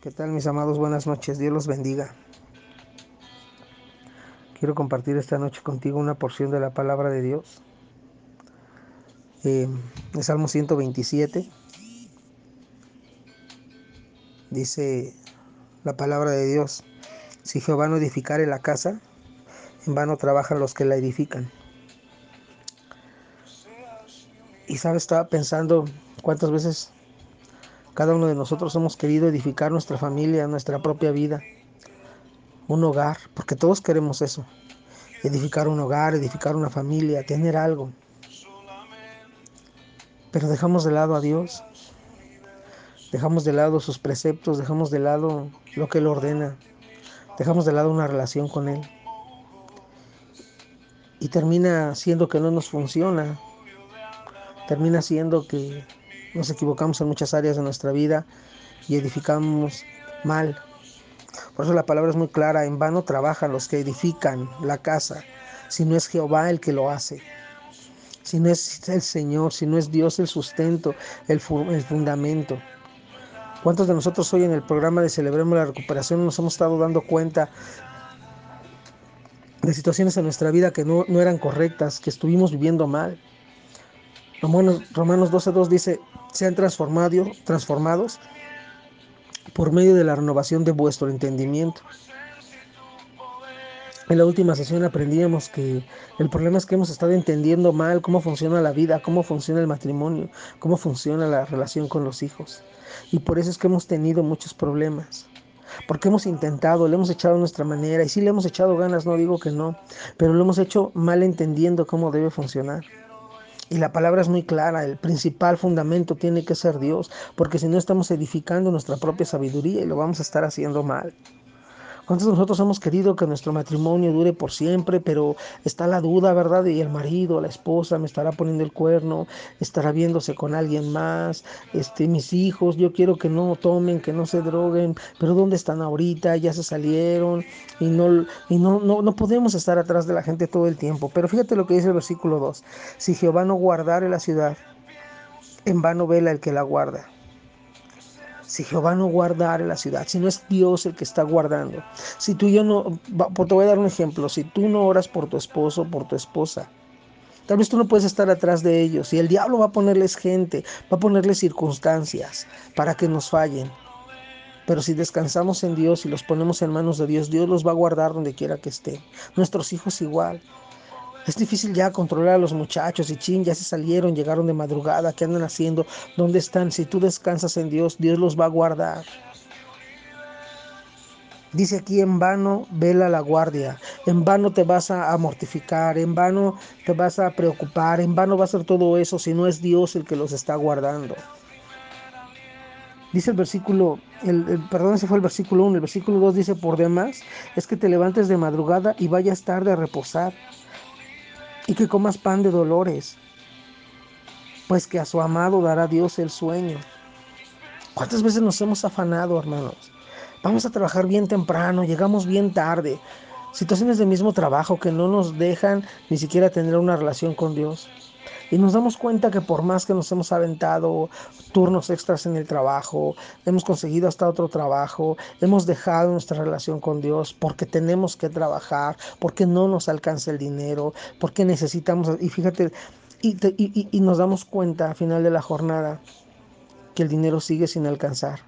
¿Qué tal mis amados? Buenas noches, Dios los bendiga. Quiero compartir esta noche contigo una porción de la palabra de Dios. Eh, el Salmo 127 dice la palabra de Dios, si Jehová no edificare la casa, en vano trabajan los que la edifican. Y sabes, estaba pensando cuántas veces cada uno de nosotros hemos querido edificar nuestra familia, nuestra propia vida, un hogar, porque todos queremos eso. Edificar un hogar, edificar una familia, tener algo. Pero dejamos de lado a Dios. Dejamos de lado sus preceptos, dejamos de lado lo que Él ordena. Dejamos de lado una relación con Él. Y termina siendo que no nos funciona. Termina siendo que nos equivocamos en muchas áreas de nuestra vida y edificamos mal. Por eso la palabra es muy clara, en vano trabajan los que edifican la casa, si no es Jehová el que lo hace, si no es el Señor, si no es Dios el sustento, el, fundamento. ¿Cuántos de nosotros hoy en el programa de Celebremos la Recuperación nos hemos estado dando cuenta de situaciones en nuestra vida que no, no eran correctas, que estuvimos viviendo mal? Romanos, Romanos 12.2 dice, sean transformados, transformados por medio de la renovación de vuestro entendimiento. En la última sesión aprendíamos que el problema es que hemos estado entendiendo mal cómo funciona la vida, cómo funciona el matrimonio, cómo funciona la relación con los hijos. Y por eso es que hemos tenido muchos problemas. Porque hemos intentado, le hemos echado nuestra manera y sí le hemos echado ganas, no digo que no, pero lo hemos hecho mal entendiendo cómo debe funcionar. Y la palabra es muy clara, el principal fundamento tiene que ser Dios, porque si no estamos edificando nuestra propia sabiduría y lo vamos a estar haciendo mal. ¿Cuántos de nosotros hemos querido que nuestro matrimonio dure por siempre, pero está la duda, ¿verdad? Y el marido, la esposa me estará poniendo el cuerno, estará viéndose con alguien más, este, mis hijos, yo quiero que no tomen, que no se droguen, pero ¿dónde están ahorita? Ya se salieron y no, y no, no, no podemos estar atrás de la gente todo el tiempo. Pero fíjate lo que dice el versículo 2, si Jehová no guardare la ciudad, en vano vela el que la guarda si Jehová no guardare la ciudad, si no es Dios el que está guardando, si tú y yo no, te voy a dar un ejemplo, si tú no oras por tu esposo, por tu esposa, tal vez tú no puedes estar atrás de ellos y el diablo va a ponerles gente, va a ponerles circunstancias para que nos fallen. Pero si descansamos en Dios y los ponemos en manos de Dios, Dios los va a guardar donde quiera que estén. Nuestros hijos igual. Es difícil ya controlar a los muchachos y chin, ya se salieron, llegaron de madrugada, ¿qué andan haciendo? ¿Dónde están? Si tú descansas en Dios, Dios los va a guardar. Dice aquí en vano vela la guardia, en vano te vas a mortificar, en vano te vas a preocupar, en vano va a ser todo eso si no es Dios el que los está guardando. Dice el versículo, el, perdón, ese fue el versículo 1, el versículo 2 dice, por demás, es que te levantes de madrugada y vayas tarde a reposar y que comas pan de dolores, pues que a su amado dará Dios el sueño. ¿Cuántas veces nos hemos afanado, hermanos? Vamos a trabajar bien temprano, llegamos bien tarde. Situaciones de mismo trabajo que no nos dejan ni siquiera tener una relación con Dios. Y nos damos cuenta que por más que nos hemos aventado turnos extras en el trabajo, hemos conseguido hasta otro trabajo, hemos dejado nuestra relación con Dios porque tenemos que trabajar, porque no nos alcanza el dinero, porque necesitamos, y fíjate, y, y, y nos damos cuenta al final de la jornada que el dinero sigue sin alcanzar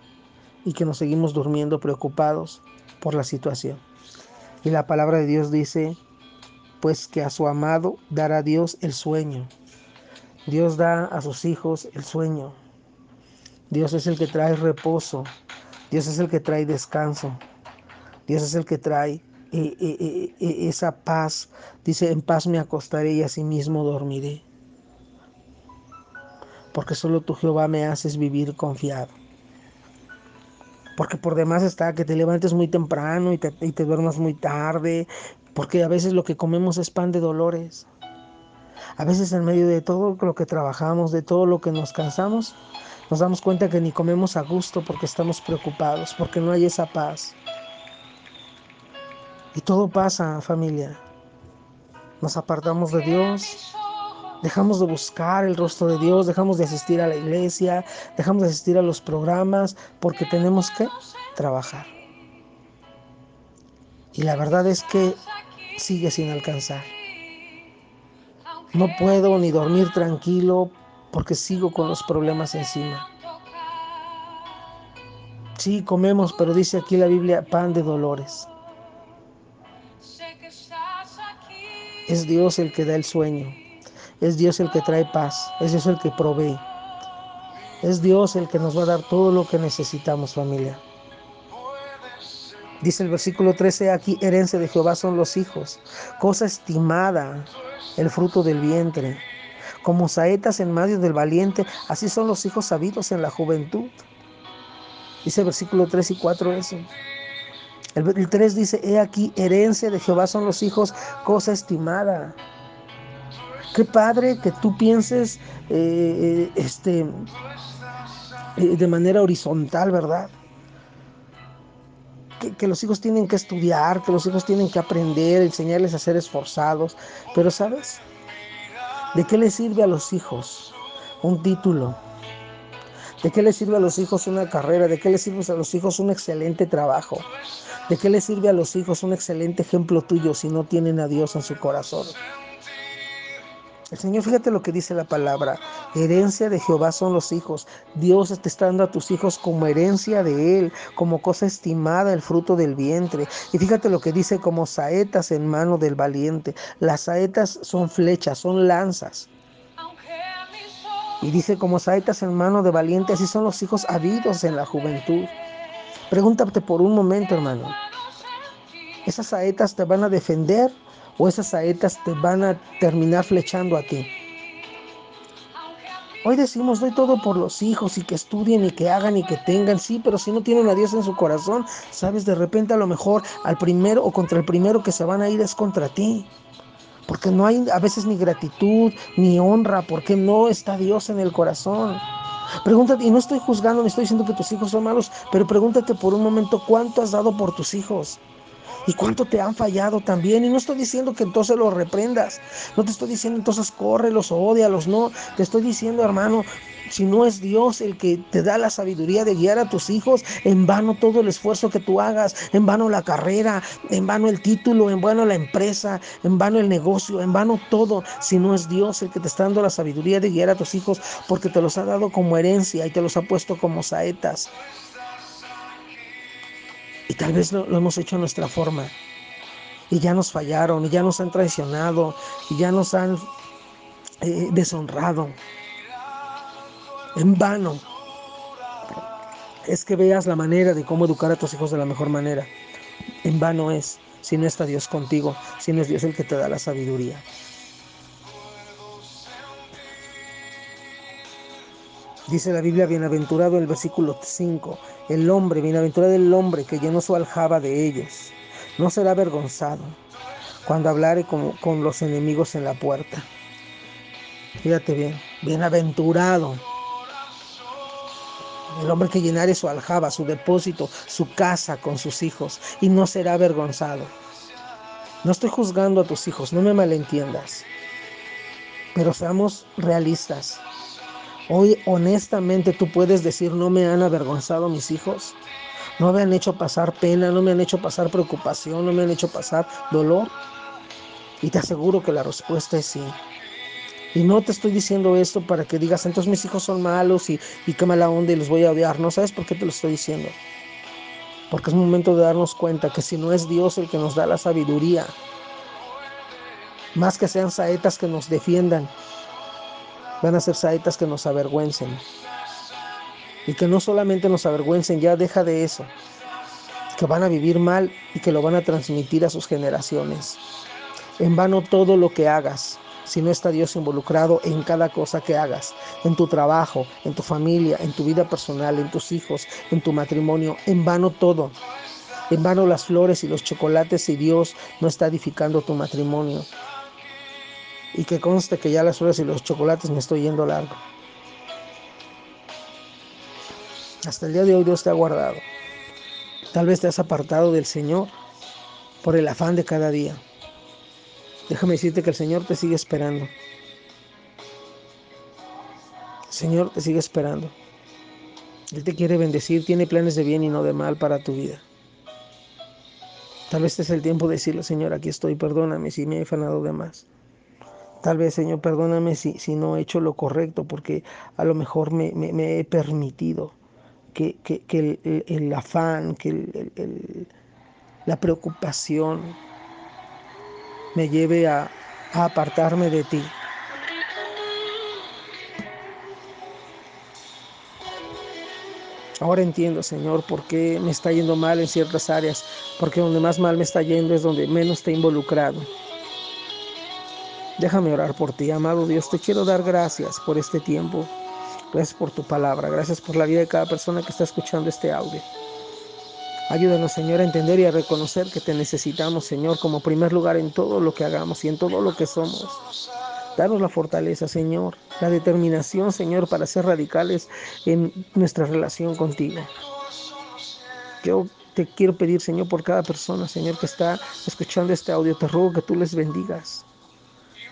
y que nos seguimos durmiendo preocupados por la situación. Y la palabra de Dios dice, pues que a su amado dará Dios el sueño. Dios da a sus hijos el sueño. Dios es el que trae reposo. Dios es el que trae descanso. Dios es el que trae eh, eh, eh, esa paz. Dice, en paz me acostaré y asimismo dormiré. Porque solo tú Jehová me haces vivir confiado. Porque por demás está que te levantes muy temprano y te, y te duermas muy tarde. Porque a veces lo que comemos es pan de dolores. A veces en medio de todo lo que trabajamos, de todo lo que nos cansamos, nos damos cuenta que ni comemos a gusto porque estamos preocupados, porque no hay esa paz. Y todo pasa, familia. Nos apartamos de Dios, Dejamos de buscar el rostro de Dios, dejamos de asistir a la iglesia, dejamos de asistir a los programas porque tenemos que trabajar. Y la verdad es que sigue sin alcanzar. No puedo ni dormir tranquilo porque sigo con los problemas encima. Sí, comemos, pero dice aquí la Biblia pan de dolores. Es Dios el que da el sueño. Es Dios el que trae paz. Es Dios el que provee. Es Dios el que nos va a dar todo lo que necesitamos, familia. Dice el versículo 13, aquí herencia de Jehová son los hijos, cosa estimada, el fruto del vientre. Como saetas en medio del valiente, así son los hijos sabidos en la juventud. Dice el versículo 3 y 4 eso. El, 3 dice, he aquí, herencia de Jehová son los hijos, cosa estimada. Qué padre que tú pienses eh, eh, este, eh, de manera horizontal, ¿verdad? que, los hijos tienen que estudiar, que los hijos tienen que aprender, enseñarles a ser esforzados. Pero ¿sabes? ¿De qué les sirve a los hijos un título? ¿De qué les sirve a los hijos una carrera? ¿De qué les sirve a los hijos un excelente trabajo? ¿De qué les sirve a los hijos un excelente ejemplo tuyo si no tienen a Dios en su corazón? El Señor, fíjate lo que dice la palabra. Herencia de Jehová son los hijos. Dios te está dando a tus hijos como herencia de Él, como cosa estimada el fruto del vientre. Y fíjate lo que dice como saetas en mano del valiente. Las saetas son flechas, son lanzas. Y dice como saetas en mano de valiente, así son los hijos habidos en la juventud. Pregúntate por un momento, hermano. ¿Esas saetas te van a defender o esas saetas te van a terminar flechando a ti. Hoy decimos, doy todo por los hijos y que estudien y que hagan y que tengan, sí, pero si no tienen a Dios en su corazón, sabes, de repente a lo mejor al primero o contra el primero que se van a ir es contra ti. Porque no hay a veces ni gratitud, ni honra, porque no está Dios en el corazón. Pregúntate, y no estoy juzgando, ni estoy diciendo que tus hijos son malos, pero pregúntate por un momento cuánto has dado por tus hijos y cuánto te han fallado también. Y no estoy diciendo que entonces los reprendas, no te estoy diciendo entonces córrelos o odialos, no, te estoy diciendo hermano, si no es Dios el que te da la sabiduría de guiar a tus hijos, en vano todo el esfuerzo que tú hagas, en vano la carrera, en vano el título, en vano la empresa, en vano el negocio, en vano todo, si no es Dios el que te está dando la sabiduría de guiar a tus hijos, porque te los ha dado como herencia y te los ha puesto como saetas. Y tal vez lo, hemos hecho a nuestra forma. Y ya nos fallaron, y ya nos han traicionado, y ya nos han eh, deshonrado. En vano. Es que veas la manera de cómo educar a tus hijos de la mejor manera. En vano es si no está Dios contigo, si no es Dios el que te da la sabiduría. Dice la Biblia, bienaventurado el versículo 5, el hombre, bienaventurado el hombre que llenó su aljaba de ellos, no será avergonzado cuando hablare con, con los enemigos en la puerta. Fíjate bien, bienaventurado el hombre que llenare su aljaba, su depósito, su casa con sus hijos y no será avergonzado. No estoy juzgando a tus hijos, no me malentiendas, pero seamos realistas. Hoy honestamente tú puedes decir, no me han avergonzado mis hijos, no me han hecho pasar pena, no me han hecho pasar preocupación, no me han hecho pasar dolor. Y te aseguro que la respuesta es sí. Y no te estoy diciendo esto para que digas, entonces mis hijos son malos y, y qué mala onda y los voy a odiar. No sabes por qué te lo estoy diciendo. Porque es momento de darnos cuenta que si no es Dios el que nos da la sabiduría, más que sean saetas que nos defiendan, van a ser saetas que nos avergüencen. Y que no solamente nos avergüencen, ya deja de eso. Que van a vivir mal y que lo van a transmitir a sus generaciones. En vano todo lo que hagas, si no está Dios involucrado en cada cosa que hagas, en tu trabajo, en tu familia, en tu vida personal, en tus hijos, en tu matrimonio, en vano todo. En vano las flores y los chocolates si Dios no está edificando tu matrimonio. Y que conste que ya las flores y los chocolates me estoy yendo largo. Hasta el día de hoy Dios te ha guardado. Tal vez te has apartado del Señor por el afán de cada día. Déjame decirte que el Señor te sigue esperando. Señor te sigue esperando. Él te quiere bendecir, tiene planes de bien y no de mal para tu vida. Tal vez este es el tiempo de decirle, Señor, aquí estoy, perdóname si me he fanado de más. Tal vez, Señor, perdóname si, si no he hecho lo correcto, porque a lo mejor me, me, he permitido que, que, que el, el, afán, que el, la preocupación me lleve a, a apartarme de ti. Ahora entiendo, Señor, por qué me está yendo mal en ciertas áreas, porque donde más mal me está yendo es donde menos te he involucrado. Déjame orar por ti, amado Dios. Te quiero dar gracias por este tiempo. Gracias por tu palabra. Gracias por la vida de cada persona que está escuchando este audio. Ayúdanos, Señor, a entender y a reconocer que te necesitamos, Señor, como primer lugar en todo lo que hagamos y en todo lo que somos. Danos la fortaleza, Señor, la determinación, Señor, para ser radicales en nuestra relación contigo. Yo te quiero pedir, Señor, por cada persona, Señor, que está escuchando este audio. Te ruego que tú les bendigas.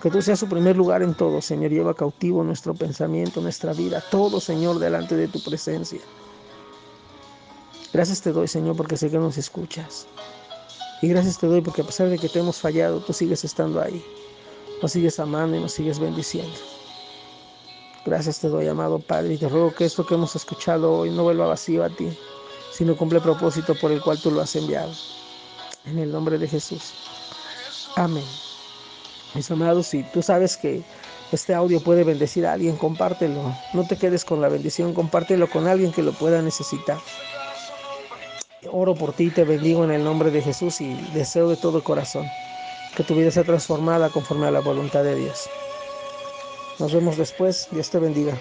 Que tú seas su primer lugar en todo, Señor. Lleva cautivo nuestro pensamiento, nuestra vida, todo, Señor, delante de tu presencia. Gracias te doy, Señor, porque sé que nos escuchas. Y gracias te doy porque a pesar de que te hemos fallado, tú sigues estando ahí. Nos sigues amando y nos sigues bendiciendo. Gracias te doy, amado Padre, y te ruego que esto que hemos escuchado hoy no vuelva vacío a ti, sino cumple el propósito por el cual tú lo has enviado. En el nombre de Jesús. Amén. Mis amados, si tú sabes que este audio puede bendecir a alguien, compártelo. No te quedes con la bendición, compártelo con alguien que lo pueda necesitar. Oro por ti, te bendigo en el nombre de Jesús y deseo de todo corazón que tu vida sea transformada conforme a la voluntad de Dios. Nos vemos después. Dios te bendiga.